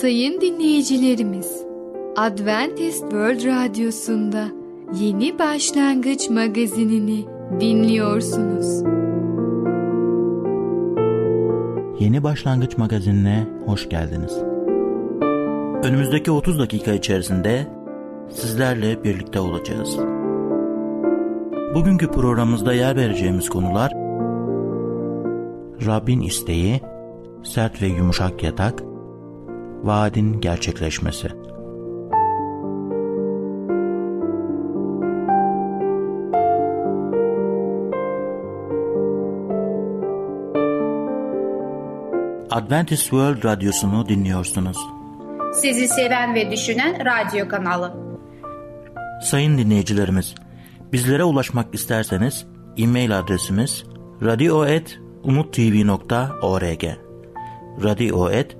Sayın dinleyicilerimiz, Adventist World Radyosu'nda Yeni Başlangıç magazinini dinliyorsunuz. Yeni Başlangıç magazinine hoş geldiniz. Önümüzdeki 30 dakika içerisinde sizlerle birlikte olacağız. Bugünkü programımızda yer vereceğimiz konular Rabbin isteği, sert ve yumuşak yatak, vaadin gerçekleşmesi. Adventist World Radyosu'nu dinliyorsunuz. Sizi seven ve düşünen radyo kanalı. Sayın dinleyicilerimiz, bizlere ulaşmak isterseniz e-mail adresimiz radio.umutv.org radio.umutv.org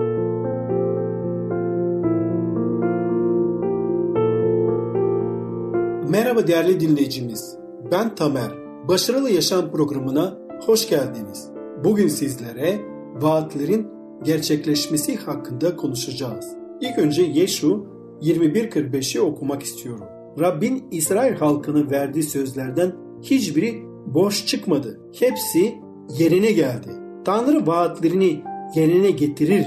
Merhaba değerli dinleyicimiz. Ben Tamer. Başarılı Yaşam programına hoş geldiniz. Bugün sizlere vaatlerin gerçekleşmesi hakkında konuşacağız. İlk önce Yeşu 21.45'i okumak istiyorum. Rabbin İsrail halkını verdiği sözlerden hiçbiri boş çıkmadı. Hepsi yerine geldi. Tanrı vaatlerini yerine getirir,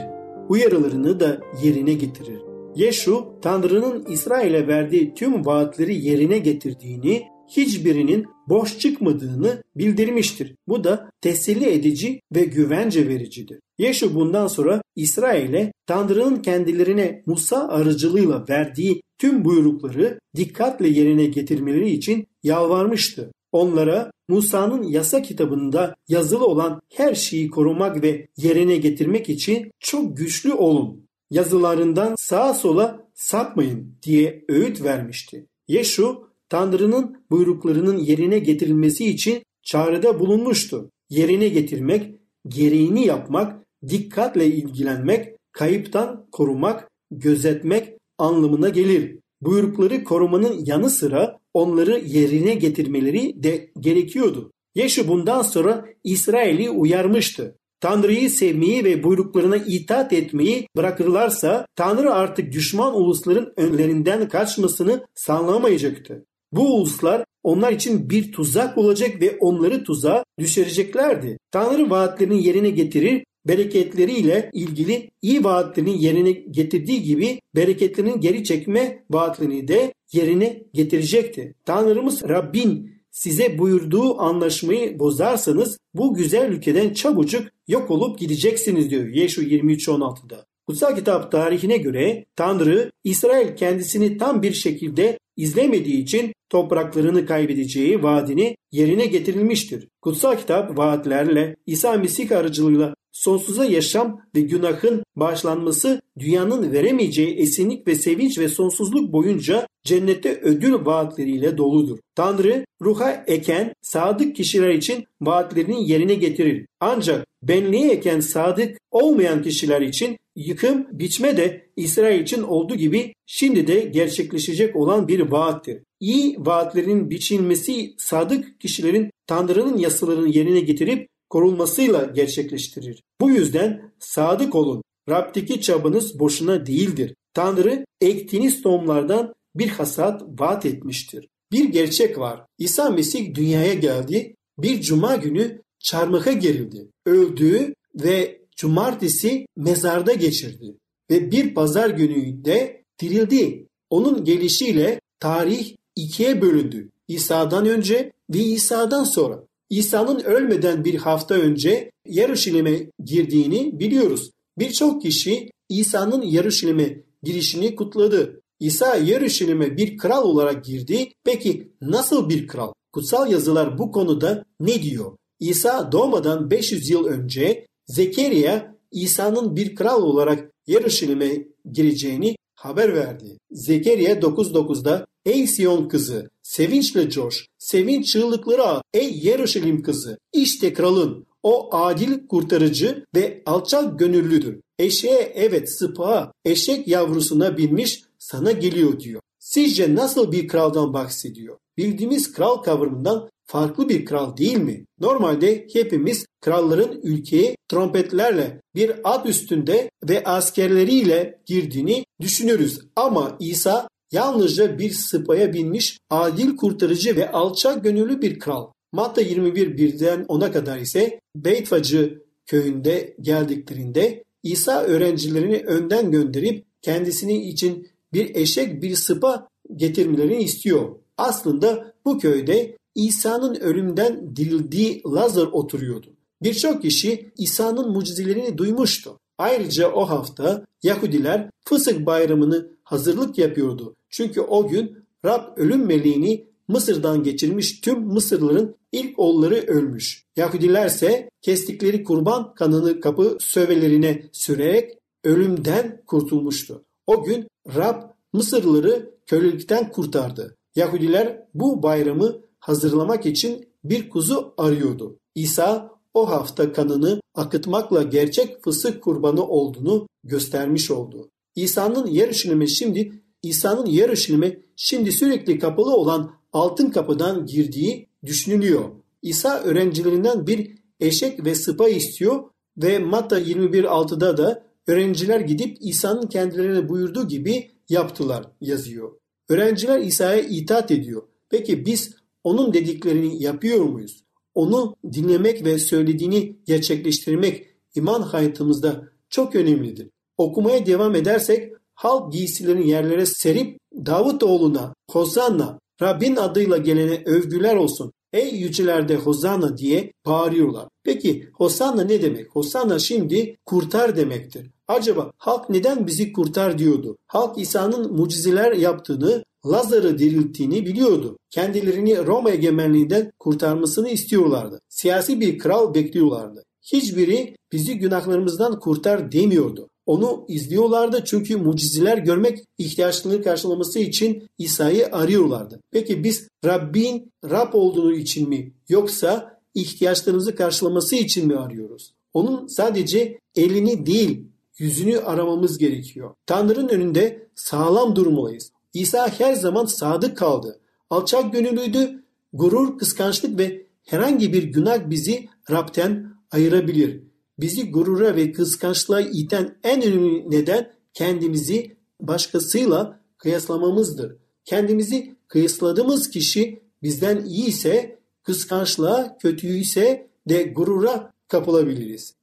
uyarılarını da yerine getirir. Yeşu, Tanrı'nın İsrail'e verdiği tüm vaatleri yerine getirdiğini, hiçbirinin boş çıkmadığını bildirmiştir. Bu da teselli edici ve güvence vericidir. Yeşu bundan sonra İsrail'e Tanrı'nın kendilerine Musa aracılığıyla verdiği tüm buyrukları dikkatle yerine getirmeleri için yalvarmıştı. Onlara Musa'nın yasa kitabında yazılı olan her şeyi korumak ve yerine getirmek için çok güçlü olun. Yazılarından sağa sola sapmayın diye öğüt vermişti. Yeşu Tanrı'nın buyruklarının yerine getirilmesi için çağrıda bulunmuştu. Yerine getirmek, gereğini yapmak, dikkatle ilgilenmek, kayıptan korumak, gözetmek anlamına gelir. Buyrukları korumanın yanı sıra onları yerine getirmeleri de gerekiyordu. Yeşu bundan sonra İsrail'i uyarmıştı. Tanrı'yı sevmeyi ve buyruklarına itaat etmeyi bırakırlarsa Tanrı artık düşman ulusların önlerinden kaçmasını sağlamayacaktı. Bu uluslar onlar için bir tuzak olacak ve onları tuzağa düşüreceklerdi. Tanrı vaatlerini yerine getirir, bereketleriyle ilgili iyi vaatlerini yerine getirdiği gibi bereketlerinin geri çekme vaatlerini de yerine getirecekti. Tanrımız Rabbin size buyurduğu anlaşmayı bozarsanız bu güzel ülkeden çabucak yok olup gideceksiniz diyor Yeşu 23.16'da. Kutsal kitap tarihine göre Tanrı İsrail kendisini tam bir şekilde izlemediği için topraklarını kaybedeceği vaadini yerine getirilmiştir. Kutsal kitap vaatlerle İsa Mesih aracılığıyla sonsuza yaşam ve günahın bağışlanması dünyanın veremeyeceği esinlik ve sevinç ve sonsuzluk boyunca cennette ödül vaatleriyle doludur. Tanrı ruha eken sadık kişiler için vaatlerini yerine getirir. Ancak benliğe eken sadık olmayan kişiler için yıkım biçme de İsrail için olduğu gibi şimdi de gerçekleşecek olan bir vaattir. İyi vaatlerin biçilmesi sadık kişilerin Tanrı'nın yasalarını yerine getirip korunmasıyla gerçekleştirir. Bu yüzden sadık olun. Rab'deki çabanız boşuna değildir. Tanrı ektiğiniz tohumlardan bir hasat vaat etmiştir. Bir gerçek var. İsa Mesih dünyaya geldi. Bir cuma günü çarmıha gerildi. Öldü ve cumartesi mezarda geçirdi. Ve bir pazar günü de dirildi. Onun gelişiyle tarih ikiye bölündü. İsa'dan önce ve İsa'dan sonra. İsa'nın ölmeden bir hafta önce Yarışilim'e girdiğini biliyoruz. Birçok kişi İsa'nın Yarışilim'e girişini kutladı. İsa Yarışilim'e bir kral olarak girdi. Peki nasıl bir kral? Kutsal yazılar bu konuda ne diyor? İsa doğmadan 500 yıl önce Zekeriya İsa'nın bir kral olarak Yarışilim'e gireceğini haber verdi. Zekeriya 9.9'da Ey Siyon kızı Sevinçle coş, sevinç çığlıkları at. Ey Yeruşalim kızı, işte kralın. O adil kurtarıcı ve alçak gönüllüdür. Eşeğe evet sıpağa, eşek yavrusuna binmiş sana geliyor diyor. Sizce nasıl bir kraldan bahsediyor? Bildiğimiz kral kavramından farklı bir kral değil mi? Normalde hepimiz kralların ülkeye trompetlerle bir ad üstünde ve askerleriyle girdiğini düşünürüz. Ama İsa yalnızca bir sıpaya binmiş adil kurtarıcı ve alçak gönüllü bir kral. Matta 21 birden 10'a kadar ise Beytfacı köyünde geldiklerinde İsa öğrencilerini önden gönderip kendisini için bir eşek bir sıpa getirmelerini istiyor. Aslında bu köyde İsa'nın ölümden dirildiği Lazar oturuyordu. Birçok kişi İsa'nın mucizelerini duymuştu. Ayrıca o hafta Yahudiler Fısık bayramını hazırlık yapıyordu. Çünkü o gün Rab ölüm meleğini Mısır'dan geçirmiş tüm Mısırlıların ilk oğulları ölmüş. Yahudiler ise kestikleri kurban kanını kapı sövelerine sürerek ölümden kurtulmuştu. O gün Rab Mısırlıları kölelikten kurtardı. Yahudiler bu bayramı hazırlamak için bir kuzu arıyordu. İsa o hafta kanını akıtmakla gerçek fısık kurbanı olduğunu göstermiş oldu. İsa'nın Yeruşalim'e şimdi İsa'nın Yeruşalim'e şimdi sürekli kapalı olan altın kapıdan girdiği düşünülüyor. İsa öğrencilerinden bir eşek ve sıpa istiyor ve Matta 21.6'da da öğrenciler gidip İsa'nın kendilerine buyurduğu gibi yaptılar yazıyor. Öğrenciler İsa'ya itaat ediyor. Peki biz onun dediklerini yapıyor muyuz? Onu dinlemek ve söylediğini gerçekleştirmek iman hayatımızda çok önemlidir. Okumaya devam edersek halk giysilerini yerlere serip Davut oğluna Hozanna Rabbin adıyla gelene övgüler olsun. Ey yücelerde Hozanna diye bağırıyorlar. Peki Hosanna ne demek? Hosanna şimdi kurtar demektir. Acaba halk neden bizi kurtar diyordu? Halk İsa'nın mucizeler yaptığını, Lazar'ı dirilttiğini biliyordu. Kendilerini Roma egemenliğinden kurtarmasını istiyorlardı. Siyasi bir kral bekliyorlardı. Hiçbiri bizi günahlarımızdan kurtar demiyordu. Onu izliyorlardı çünkü mucizeler görmek ihtiyaçlarını karşılaması için İsa'yı arıyorlardı. Peki biz Rabbin Rab olduğunu için mi yoksa ihtiyaçlarımızı karşılaması için mi arıyoruz? Onun sadece elini değil yüzünü aramamız gerekiyor. Tanrı'nın önünde sağlam durmalıyız. İsa her zaman sadık kaldı. Alçak gönüllüydü. Gurur, kıskançlık ve herhangi bir günah bizi Rab'den ayırabilir. Bizi gurura ve kıskançlığa iten en önemli neden kendimizi başkasıyla kıyaslamamızdır. Kendimizi kıyasladığımız kişi bizden iyi ise kıskançlığa, kötüyse de gurura kapılabiliriz.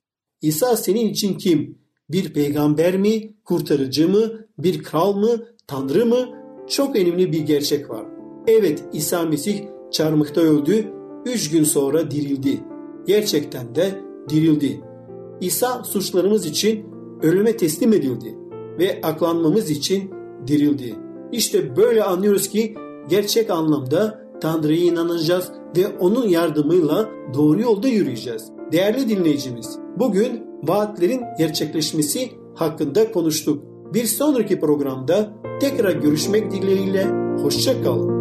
İsa senin için kim? Bir peygamber mi, kurtarıcı mı, bir kral mı, tanrı mı? Çok önemli bir gerçek var. Evet İsa Mesih çarmıhta öldü, üç gün sonra dirildi. Gerçekten de dirildi. İsa suçlarımız için ölüme teslim edildi ve aklanmamız için dirildi. İşte böyle anlıyoruz ki gerçek anlamda Tanrı'ya inanacağız ve onun yardımıyla doğru yolda yürüyeceğiz. Değerli dinleyicimiz, bugün vaatlerin gerçekleşmesi hakkında konuştuk. Bir sonraki programda tekrar görüşmek dileğiyle hoşça kalın.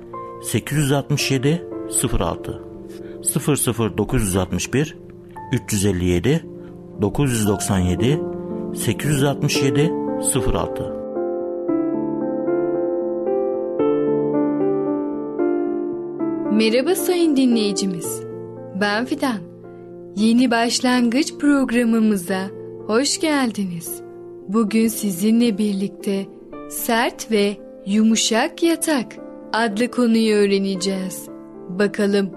867 06 00961 357 997 867 06 Merhaba sayın dinleyicimiz. Ben Fidan. Yeni başlangıç programımıza hoş geldiniz. Bugün sizinle birlikte sert ve yumuşak yatak adlı konuyu öğreneceğiz. Bakalım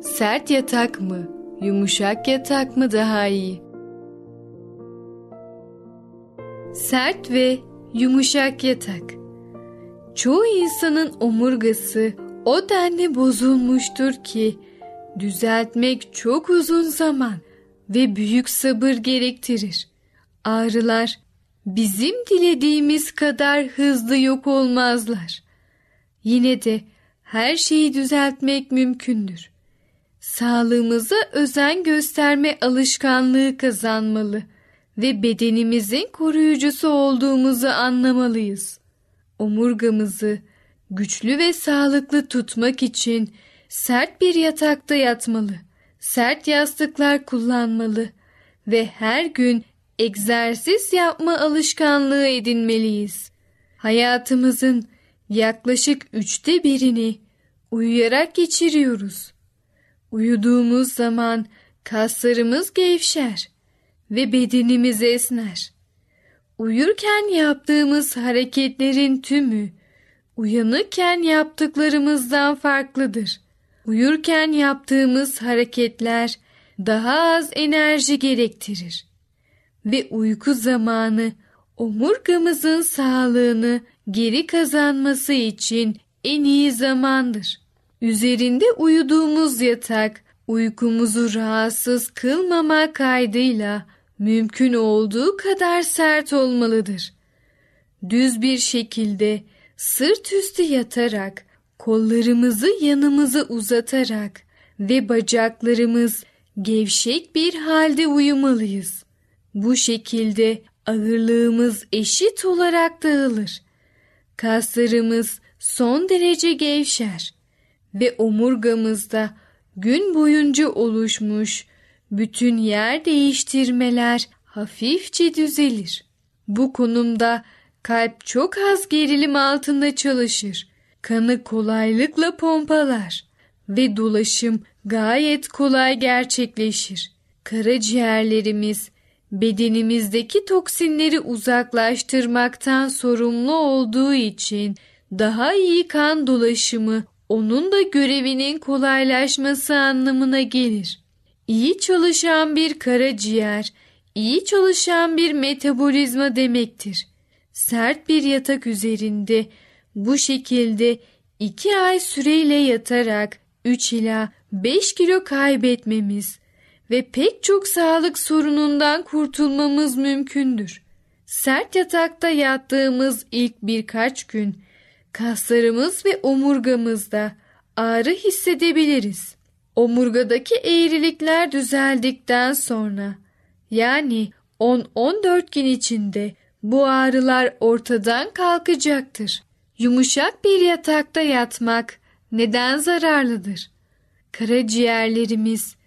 sert yatak mı, yumuşak yatak mı daha iyi? Sert ve yumuşak yatak. Çoğu insanın omurgası o denli bozulmuştur ki düzeltmek çok uzun zaman ve büyük sabır gerektirir. Ağrılar bizim dilediğimiz kadar hızlı yok olmazlar. Yine de her şeyi düzeltmek mümkündür. Sağlığımıza özen gösterme alışkanlığı kazanmalı ve bedenimizin koruyucusu olduğumuzu anlamalıyız. Omurgamızı güçlü ve sağlıklı tutmak için sert bir yatakta yatmalı, sert yastıklar kullanmalı ve her gün egzersiz yapma alışkanlığı edinmeliyiz. Hayatımızın yaklaşık üçte birini uyuyarak geçiriyoruz. Uyuduğumuz zaman kaslarımız gevşer ve bedenimiz esner. Uyurken yaptığımız hareketlerin tümü uyanıkken yaptıklarımızdan farklıdır. Uyurken yaptığımız hareketler daha az enerji gerektirir ve uyku zamanı omurgamızın sağlığını geri kazanması için en iyi zamandır. Üzerinde uyuduğumuz yatak uykumuzu rahatsız kılmama kaydıyla mümkün olduğu kadar sert olmalıdır. Düz bir şekilde sırt üstü yatarak kollarımızı yanımıza uzatarak ve bacaklarımız gevşek bir halde uyumalıyız. Bu şekilde ağırlığımız eşit olarak dağılır. Kaslarımız son derece gevşer ve omurgamızda gün boyunca oluşmuş bütün yer değiştirmeler hafifçe düzelir. Bu konumda kalp çok az gerilim altında çalışır. Kanı kolaylıkla pompalar ve dolaşım gayet kolay gerçekleşir. Karaciğerlerimiz bedenimizdeki toksinleri uzaklaştırmaktan sorumlu olduğu için daha iyi kan dolaşımı onun da görevinin kolaylaşması anlamına gelir. İyi çalışan bir karaciğer, iyi çalışan bir metabolizma demektir. Sert bir yatak üzerinde bu şekilde 2 ay süreyle yatarak 3 ila 5 kilo kaybetmemiz ve pek çok sağlık sorunundan kurtulmamız mümkündür. Sert yatakta yattığımız ilk birkaç gün kaslarımız ve omurgamızda ağrı hissedebiliriz. Omurgadaki eğrilikler düzeldikten sonra yani 10-14 gün içinde bu ağrılar ortadan kalkacaktır. Yumuşak bir yatakta yatmak neden zararlıdır? Karaciğerlerimiz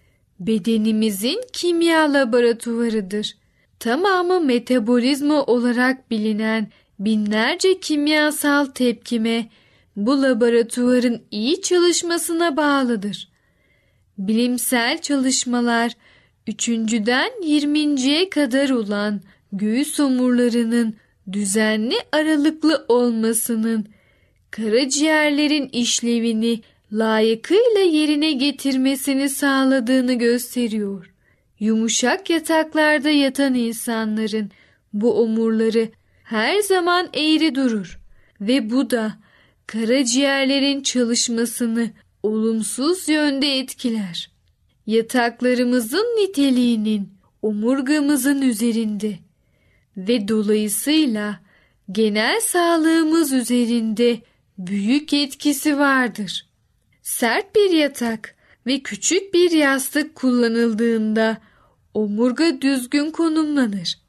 bedenimizin kimya laboratuvarıdır. Tamamı metabolizma olarak bilinen binlerce kimyasal tepkime bu laboratuvarın iyi çalışmasına bağlıdır. Bilimsel çalışmalar 3.den 20.ye kadar olan göğüs omurlarının düzenli aralıklı olmasının karaciğerlerin işlevini layıkıyla yerine getirmesini sağladığını gösteriyor. Yumuşak yataklarda yatan insanların bu omurları her zaman eğri durur ve bu da karaciğerlerin çalışmasını olumsuz yönde etkiler. Yataklarımızın niteliğinin omurgamızın üzerinde ve dolayısıyla genel sağlığımız üzerinde büyük etkisi vardır. Sert bir yatak ve küçük bir yastık kullanıldığında omurga düzgün konumlanır.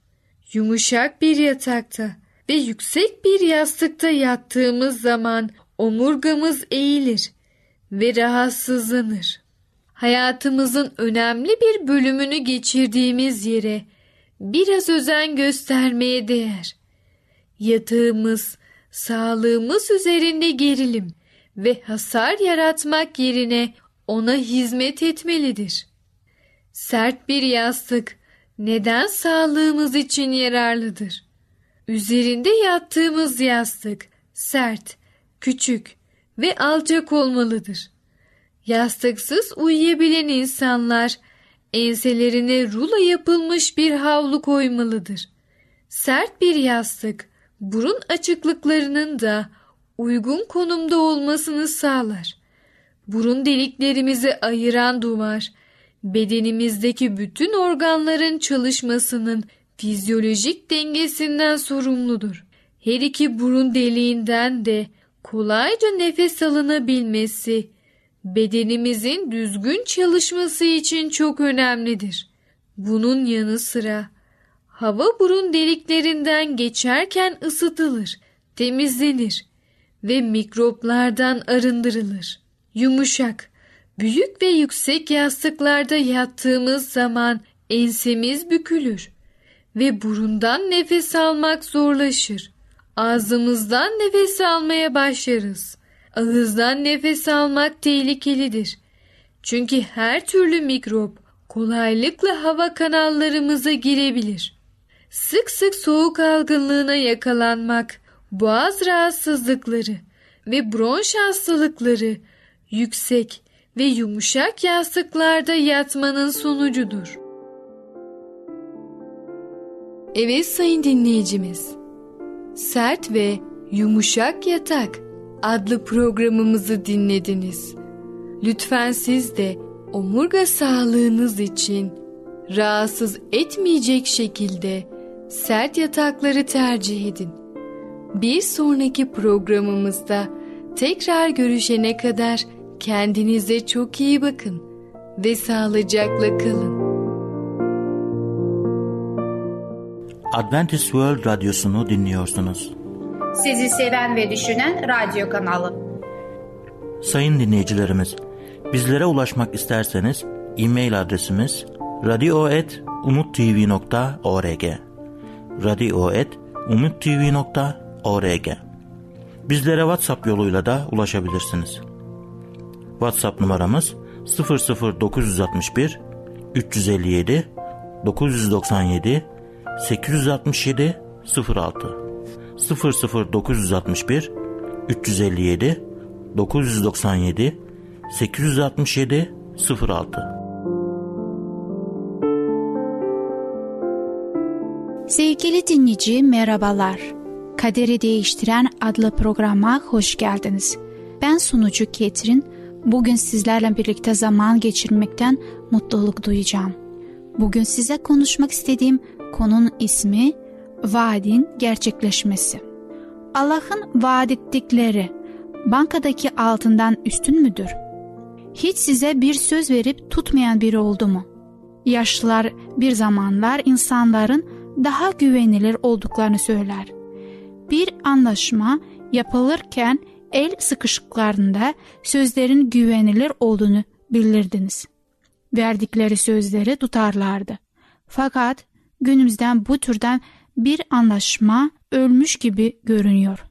Yumuşak bir yatakta ve yüksek bir yastıkta yattığımız zaman omurgamız eğilir ve rahatsızlanır. Hayatımızın önemli bir bölümünü geçirdiğimiz yere biraz özen göstermeye değer. Yatağımız, sağlığımız üzerinde gerilim ve hasar yaratmak yerine ona hizmet etmelidir. Sert bir yastık neden sağlığımız için yararlıdır? Üzerinde yattığımız yastık sert, küçük ve alçak olmalıdır. Yastıksız uyuyabilen insanlar enselerine rulo yapılmış bir havlu koymalıdır. Sert bir yastık burun açıklıklarının da uygun konumda olmasını sağlar. Burun deliklerimizi ayıran duvar, bedenimizdeki bütün organların çalışmasının fizyolojik dengesinden sorumludur. Her iki burun deliğinden de kolayca nefes alınabilmesi, bedenimizin düzgün çalışması için çok önemlidir. Bunun yanı sıra hava burun deliklerinden geçerken ısıtılır, temizlenir ve mikroplardan arındırılır. Yumuşak, büyük ve yüksek yastıklarda yattığımız zaman ensemiz bükülür ve burundan nefes almak zorlaşır. Ağzımızdan nefes almaya başlarız. Ağızdan nefes almak tehlikelidir. Çünkü her türlü mikrop kolaylıkla hava kanallarımıza girebilir. Sık sık soğuk algınlığına yakalanmak, boğaz rahatsızlıkları ve bronş hastalıkları yüksek ve yumuşak yastıklarda yatmanın sonucudur. Evet sayın dinleyicimiz. Sert ve Yumuşak Yatak adlı programımızı dinlediniz. Lütfen siz de omurga sağlığınız için rahatsız etmeyecek şekilde sert yatakları tercih edin. Bir sonraki programımızda tekrar görüşene kadar kendinize çok iyi bakın ve sağlıcakla kalın. Adventist World Radyosu'nu dinliyorsunuz. Sizi seven ve düşünen radyo kanalı. Sayın dinleyicilerimiz, bizlere ulaşmak isterseniz e-mail adresimiz radio.umutv.org radio.umutv.org Bizlere WhatsApp yoluyla da ulaşabilirsiniz. WhatsApp numaramız 00961 357 997 867 06 00961 357 997 867 06 Sevgili dinleyici merhabalar. Kaderi Değiştiren adlı programa hoş geldiniz. Ben sunucu Ketrin. Bugün sizlerle birlikte zaman geçirmekten mutluluk duyacağım. Bugün size konuşmak istediğim konunun ismi vaadin gerçekleşmesi. Allah'ın vaat ettikleri bankadaki altından üstün müdür? Hiç size bir söz verip tutmayan biri oldu mu? Yaşlılar bir zamanlar insanların daha güvenilir olduklarını söyler. Bir anlaşma yapılırken el sıkışıklarında sözlerin güvenilir olduğunu bilirdiniz. Verdikleri sözleri tutarlardı. Fakat günümüzden bu türden bir anlaşma ölmüş gibi görünüyor.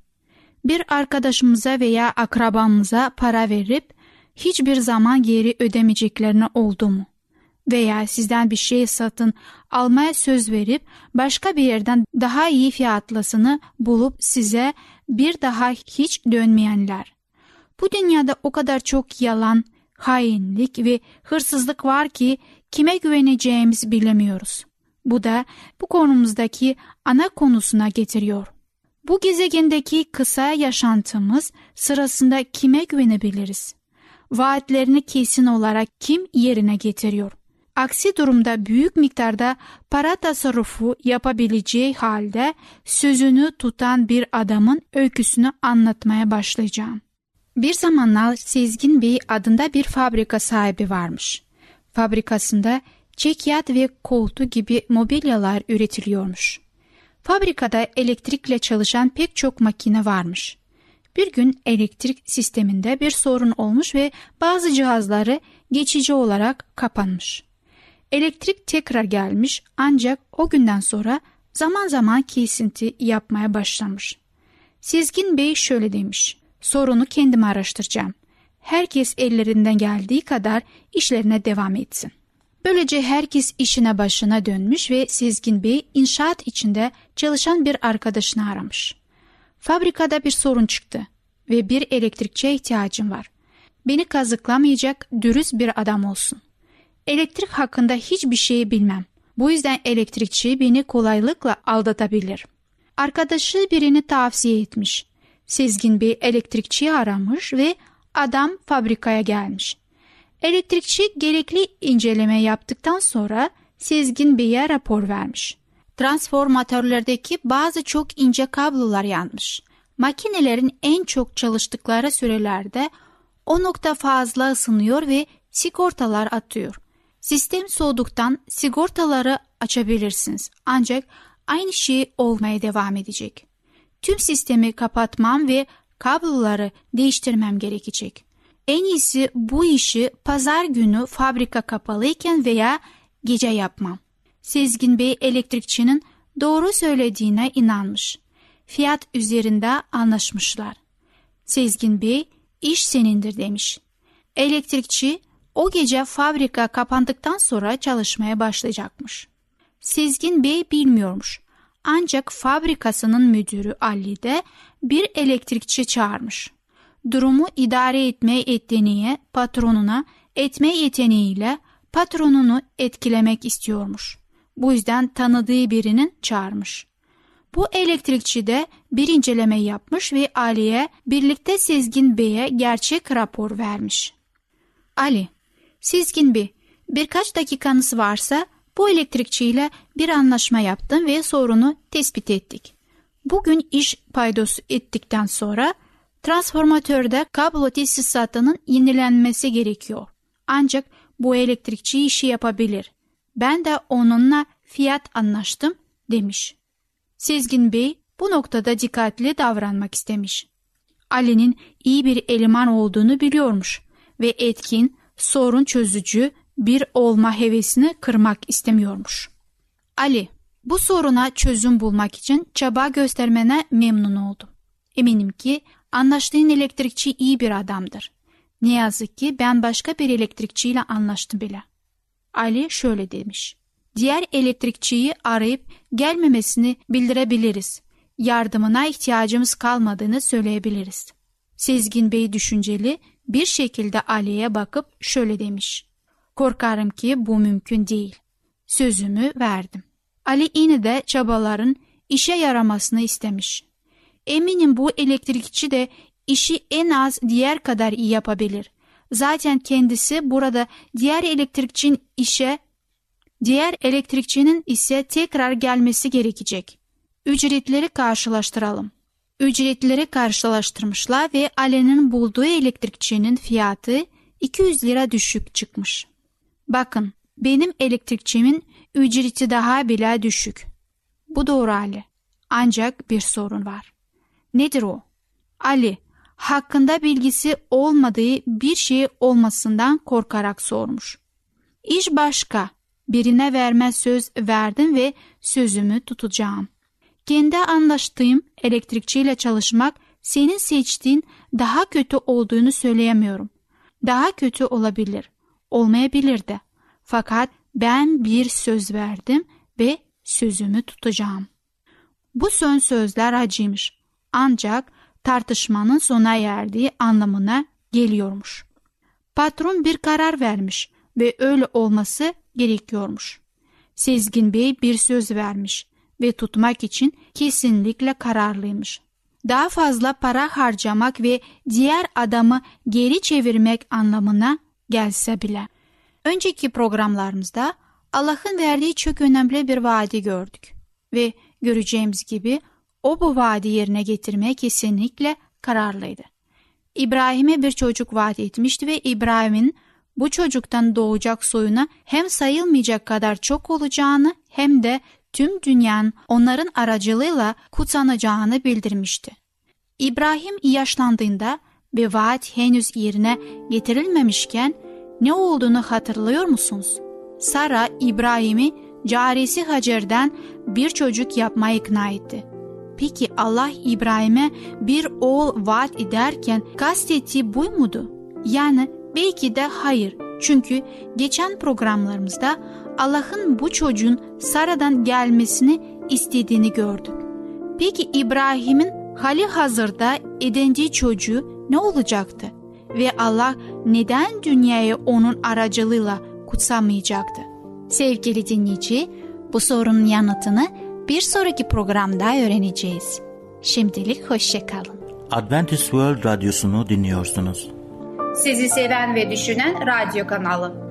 Bir arkadaşımıza veya akrabamıza para verip hiçbir zaman geri ödemeyeceklerini oldu mu? Veya sizden bir şey satın almaya söz verip başka bir yerden daha iyi fiyatlasını bulup size bir daha hiç dönmeyenler. Bu dünyada o kadar çok yalan, hainlik ve hırsızlık var ki kime güveneceğimizi bilemiyoruz. Bu da bu konumuzdaki ana konusuna getiriyor. Bu gezegendeki kısa yaşantımız sırasında kime güvenebiliriz? Vaatlerini kesin olarak kim yerine getiriyor? Aksi durumda büyük miktarda para tasarrufu yapabileceği halde sözünü tutan bir adamın öyküsünü anlatmaya başlayacağım. Bir zamanlar Sezgin Bey adında bir fabrika sahibi varmış. Fabrikasında çekyat ve koltuğu gibi mobilyalar üretiliyormuş. Fabrikada elektrikle çalışan pek çok makine varmış. Bir gün elektrik sisteminde bir sorun olmuş ve bazı cihazları geçici olarak kapanmış. Elektrik tekrar gelmiş ancak o günden sonra zaman zaman kesinti yapmaya başlamış. Sezgin Bey şöyle demiş. Sorunu kendim araştıracağım. Herkes ellerinden geldiği kadar işlerine devam etsin. Böylece herkes işine başına dönmüş ve Sezgin Bey inşaat içinde çalışan bir arkadaşını aramış. Fabrikada bir sorun çıktı ve bir elektrikçiye ihtiyacım var. Beni kazıklamayacak dürüst bir adam olsun. Elektrik hakkında hiçbir şeyi bilmem. Bu yüzden elektrikçi beni kolaylıkla aldatabilir. Arkadaşı birini tavsiye etmiş. Sezgin bir elektrikçiyi aramış ve adam fabrikaya gelmiş. Elektrikçi gerekli inceleme yaptıktan sonra Sezgin Bey'e rapor vermiş. Transformatörlerdeki bazı çok ince kablolar yanmış. Makinelerin en çok çalıştıkları sürelerde o nokta fazla ısınıyor ve sigortalar atıyor. Sistem soğuduktan sigortaları açabilirsiniz. Ancak aynı şey olmaya devam edecek. Tüm sistemi kapatmam ve kabloları değiştirmem gerekecek. En iyisi bu işi pazar günü fabrika kapalıyken veya gece yapmam. Sezgin Bey elektrikçinin doğru söylediğine inanmış. Fiyat üzerinde anlaşmışlar. Sezgin Bey iş senindir demiş. Elektrikçi o gece fabrika kapandıktan sonra çalışmaya başlayacakmış. Sezgin Bey bilmiyormuş. Ancak fabrikasının müdürü Ali de bir elektrikçi çağırmış. Durumu idare etme yeteneği patronuna etme yeteneğiyle patronunu etkilemek istiyormuş. Bu yüzden tanıdığı birinin çağırmış. Bu elektrikçi de bir inceleme yapmış ve Ali'ye birlikte Sezgin Bey'e gerçek rapor vermiş. Ali, Sezgin Bey, birkaç dakikanız varsa bu elektrikçiyle bir anlaşma yaptım ve sorunu tespit ettik. Bugün iş paydosu ettikten sonra transformatörde kablo tesisatının yenilenmesi gerekiyor. Ancak bu elektrikçi işi yapabilir. Ben de onunla fiyat anlaştım demiş. Sezgin Bey bu noktada dikkatli davranmak istemiş. Ali'nin iyi bir eleman olduğunu biliyormuş ve etkin, sorun çözücü bir olma hevesini kırmak istemiyormuş. Ali, bu soruna çözüm bulmak için çaba göstermene memnun oldum. Eminim ki anlaştığın elektrikçi iyi bir adamdır. Ne yazık ki ben başka bir elektrikçiyle anlaştım bile. Ali şöyle demiş. Diğer elektrikçiyi arayıp gelmemesini bildirebiliriz. Yardımına ihtiyacımız kalmadığını söyleyebiliriz. Sezgin Bey düşünceli bir şekilde Ali'ye bakıp şöyle demiş. Korkarım ki bu mümkün değil. Sözümü verdim. Ali yine de çabaların işe yaramasını istemiş. Eminim bu elektrikçi de işi en az diğer kadar iyi yapabilir. Zaten kendisi burada diğer elektrikçinin işe diğer elektrikçinin ise tekrar gelmesi gerekecek. Ücretleri karşılaştıralım. Ücretleri karşılaştırmışlar ve Ali'nin bulduğu elektrikçinin fiyatı 200 lira düşük çıkmış. Bakın benim elektrikçimin ücreti daha bile düşük. Bu doğru Ali. Ancak bir sorun var. Nedir o? Ali hakkında bilgisi olmadığı bir şey olmasından korkarak sormuş. İş başka. Birine verme söz verdim ve sözümü tutacağım. Kendi anlaştığım elektrikçiyle çalışmak senin seçtiğin daha kötü olduğunu söyleyemiyorum. Daha kötü olabilir, olmayabilir de. Fakat ben bir söz verdim ve sözümü tutacağım. Bu son sözler acıymış. Ancak tartışmanın sona erdiği anlamına geliyormuş. Patron bir karar vermiş ve öyle olması gerekiyormuş. Sezgin Bey bir söz vermiş ve tutmak için kesinlikle kararlıymış. Daha fazla para harcamak ve diğer adamı geri çevirmek anlamına gelse bile. Önceki programlarımızda Allah'ın verdiği çok önemli bir vaadi gördük ve göreceğimiz gibi o bu vaadi yerine getirmeye kesinlikle kararlıydı. İbrahim'e bir çocuk vaat etmişti ve İbrahim'in bu çocuktan doğacak soyuna hem sayılmayacak kadar çok olacağını hem de tüm dünyanın onların aracılığıyla kutsanacağını bildirmişti. İbrahim yaşlandığında ve vaat henüz yerine getirilmemişken ne olduğunu hatırlıyor musunuz? Sara İbrahim'i carisi Hacer'den bir çocuk yapmaya ikna etti. Peki Allah İbrahim'e bir oğul vaat ederken kastettiği bu mudu? Yani belki de hayır. Çünkü geçen programlarımızda Allah'ın bu çocuğun Sara'dan gelmesini istediğini gördük. Peki İbrahim'in hali hazırda edindiği çocuğu ne olacaktı? Ve Allah neden dünyayı onun aracılığıyla kutsamayacaktı? Sevgili dinleyici, bu sorunun yanıtını bir sonraki programda öğreneceğiz. Şimdilik hoşçakalın. Adventist World Radyosu'nu dinliyorsunuz. Sizi seven ve düşünen radyo kanalı.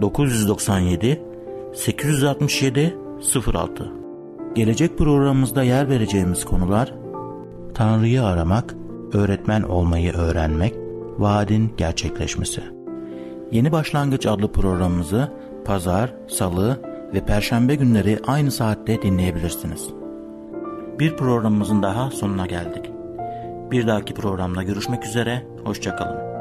997 867 06 Gelecek programımızda yer vereceğimiz konular Tanrı'yı aramak, öğretmen olmayı öğrenmek, vaadin gerçekleşmesi. Yeni Başlangıç adlı programımızı pazar, salı ve perşembe günleri aynı saatte dinleyebilirsiniz. Bir programımızın daha sonuna geldik. Bir dahaki programda görüşmek üzere, hoşçakalın.